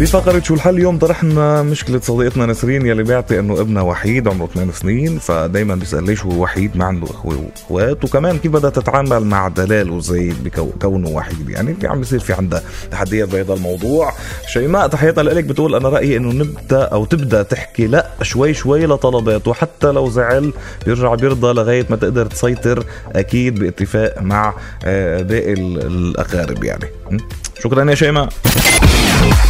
بفقرة شو الحل اليوم طرحنا مشكلة صديقتنا نسرين يلي بيعطي إنه ابنها وحيد عمره 8 سنين فدايما بيسأل ليش هو وحيد ما عنده اخوة واخوات وكمان كيف بدها تتعامل مع دلال وزيد بكونه وحيد؟ يعني في عم بيصير في عندها تحديات بهذا الموضوع. شيماء تحياتها لك بتقول أنا رأيي إنه نبدأ أو تبدأ تحكي لا شوي شوي لطلباته حتى لو زعل بيرجع بيرضى لغاية ما تقدر تسيطر أكيد باتفاق مع آه، باقي الأقارب يعني. شكرا يا شيماء.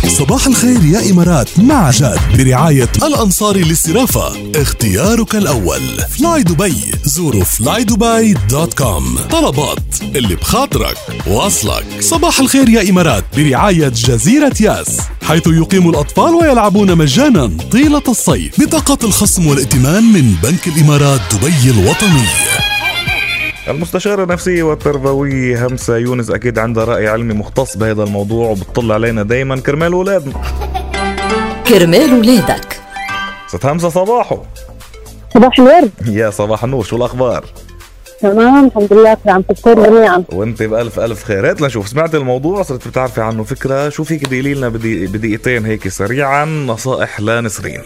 صباح الخير يا إمارات مع جاد برعاية الأنصاري للصرافة. اختيارك الأول. فلاي دبي. زوروا flydubai dot com. طلبات. اللي بخاطرك. واصلك. صباح الخير يا إمارات برعاية جزيرة ياس. حيث يقيم الأطفال ويلعبون مجانا طيلة الصيف. بطاقة الخصم والائتمان من بنك الإمارات دبي الوطني. المستشارة النفسية والتربوية همسة يونس أكيد عندها رأي علمي مختص بهذا الموضوع وبتطل علينا دايما. كرمال أولادنا كرمال ولادك. ست همسة صباحو. صباح الورد. يا صباح النور شو الأخبار؟ تمام الحمد لله عم تفطر جميعا. وانت بألف ألف خيرات لنشوف سمعت الموضوع صرت بتعرفي عنه فكرة. شو فيك تقولي لنا بدي بدقيقتين هيك سريعا نصائح لنسرين.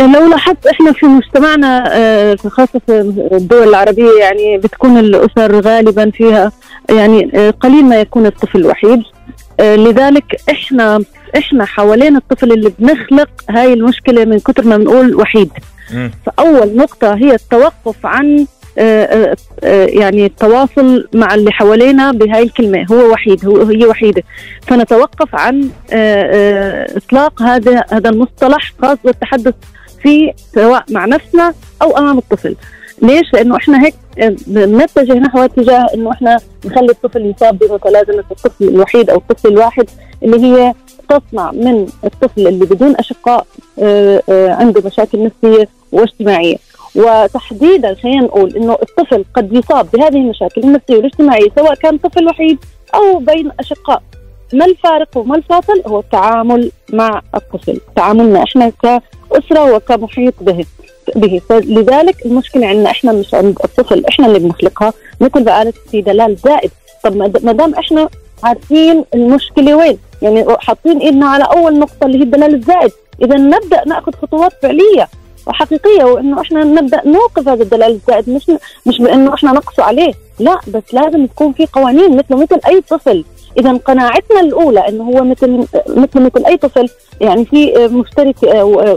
لو لاحظت إحنا في مجتمعنا آه، في خاصة في الدول العربية يعني بتكون الأسر غالبا فيها يعني آه، قليل ما يكون الطفل الوحيد آه، لذلك إحنا إحنا حوالين الطفل اللي بنخلق هاي المشكلة من كتر ما بنقول وحيد. فأول نقطة هي التوقف عن يعني التواصل مع اللي حوالينا بهاي الكلمة هو وحيد هو هي وحيدة. فنتوقف عن آه، آه، إطلاق هذا هذا المصطلح خاص بالتحدث فيه سواء مع نفسنا أو أمام الطفل. ليش؟ لأنه إحنا هيك آه، بنتجه نحو اتجاه إنه إحنا نخلي الطفل يصاب بمتلازمة الطفل الوحيد أو الطفل الواحد اللي هي تصنع من الطفل اللي بدون آه، آه، عنده مشاكل نفسية واجتماعية. وتحديدا خلينا نقول إنه الطفل قد يصاب بهذه المشاكل النفسية والاجتماعية سواء كان طفل وحيد أو بين أشقاء. ما الفارق وما الفاصل؟ هو التعامل مع الطفل تعاملنا إحنا كأسرة وكمحيط به به. فلذلك المشكلة عندنا إحنا مش عند الطفل إحنا اللي بنخلقها. مثل ما في دلال زائد. طب ما دام إحنا عارفين المشكلة وين يعني حاطين إيدنا على أول نقطة اللي هي الدلال الزائد. إذا نبدأ نأخذ خطوات فعلية. وحقيقية وإنه إحنا نبدأ نوقف هذا الدلال الزائد مش مش بإنه إحنا نقسو عليه لا بس لازم تكون في قوانين مثله مثل أي طفل. إذا قناعتنا الأولى إنه هو مثل مثل مثل أي طفل يعني في مشترك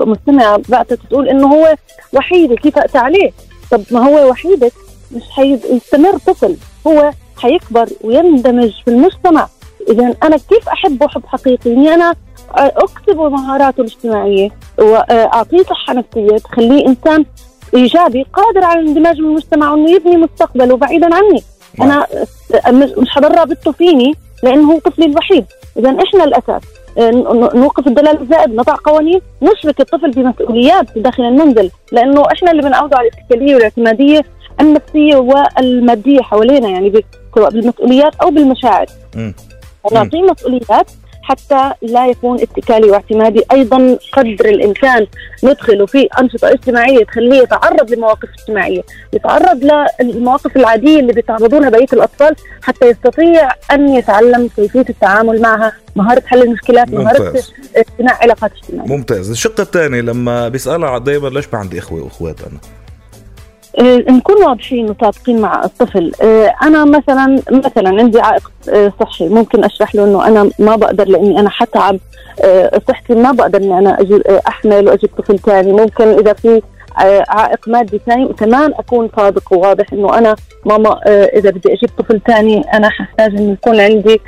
مستمعه بعثت تقول إنه هو وحيد كيف اقسى عليه؟ طب ما هو وحيدك مش حيستمر طفل هو حيكبر ويندمج في المجتمع. إذا أنا كيف أحبه حب حقيقي؟ إني أنا اكسبه مهاراته الاجتماعية وأعطيه صحة نفسية تخليه إنسان إيجابي قادر على الاندماج بالمجتمع وانه يبني مستقبله بعيدا عني. أنا مش حضر رابطته فيني لأنه هو طفلي الوحيد. اذا إحنا الاساس نوقف الدلال الزائد نضع قوانين نشرك الطفل بمسؤوليات داخل المنزل لأنه إحنا اللي بنعوده على الاتكاليه والاعتمادية النفسية والمادية حوالينا يعني سواء بالمسؤوليات أو بالمشاعر. ونعطيه مسؤوليات حتى لا يكون اتكالي واعتمادي. أيضا قدر الامكان ندخله في أنشطة اجتماعية تخليه يتعرض لمواقف اجتماعية يتعرض للمواقف العادية اللي بيتعرضوا لها بقية الأطفال حتى يستطيع أن يتعلم كيفية التعامل معها مهارة حل المشكلات مهارة بناء علاقات اجتماعية. ممتاز. الشق الثاني لما بيسألها دائما ليش ما عندي إخوة وإخوات أنا؟ نكون واضحين وصادقين مع الطفل. أنا مثلا مثلا عندي عائق صحي. ممكن أشرح له إنه أنا ما بقدر لإني أنا حتعب صحتي ما بقدر إني أنا أجي أحمل وأجيب طفل ثاني ممكن إذا في عائق مادي ثاني كمان أكون صادق وواضح إنه أنا ماما إذا بدي أجيب طفل ثاني أنا ححتاج إنه يكون عندي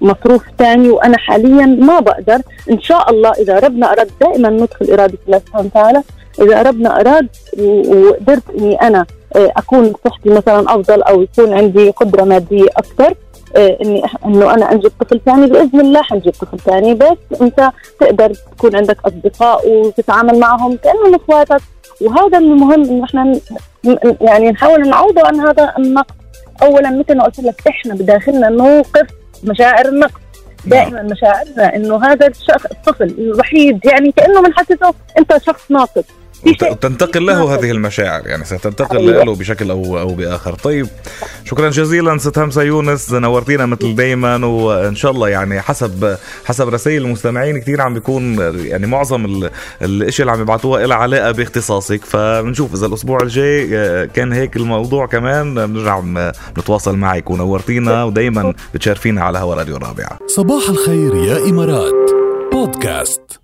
مصروف ثاني وأنا حاليا ما بقدر. إن شاء الله إذا ربنا أراد دائما ندخل إرادة الله سبحانه وتعالى إذا ربنا أراد وقدرت إني أنا أكون صحتي مثلا أفضل أو يكون عندي قدرة مادية أكثر إني إنه أنا أنجب طفل ثاني بإذن الله حنجيب طفل ثاني. بس أنت تقدر تكون عندك أصدقاء وتتعامل معهم كانهم اخواتك وهذا المهم إنه إحنا يعني نحاول نعوضه عن هذا النقص. اولا مثل ما قلت لك إحنا بداخلنا نوقف مشاعر النقص. دائما مشاعرنا إنه هذا الشخص الطفل الوحيد يعني كأنه بنحسسه أنت شخص ناقص وتنتقل له هذه المشاعر يعني ستنتقل أيوة. له بشكل أو أو بآخر. طيب شكرا جزيلا ست همسة يونس نورتينا مثل دايما وإن شاء الله يعني حسب حسب رسائل المستمعين كثير عم بيكون يعني معظم الإشياء اللي عم يبعثوها لها علاقة باختصاصك. فبنشوف إذا الأسبوع الجاي آه، كان هيك الموضوع كمان بنرجع نتواصل معك. ونورتينا ودايما بتشرفينا على هوا راديو رابعه صباح الخير يا إمارات. بودكاست.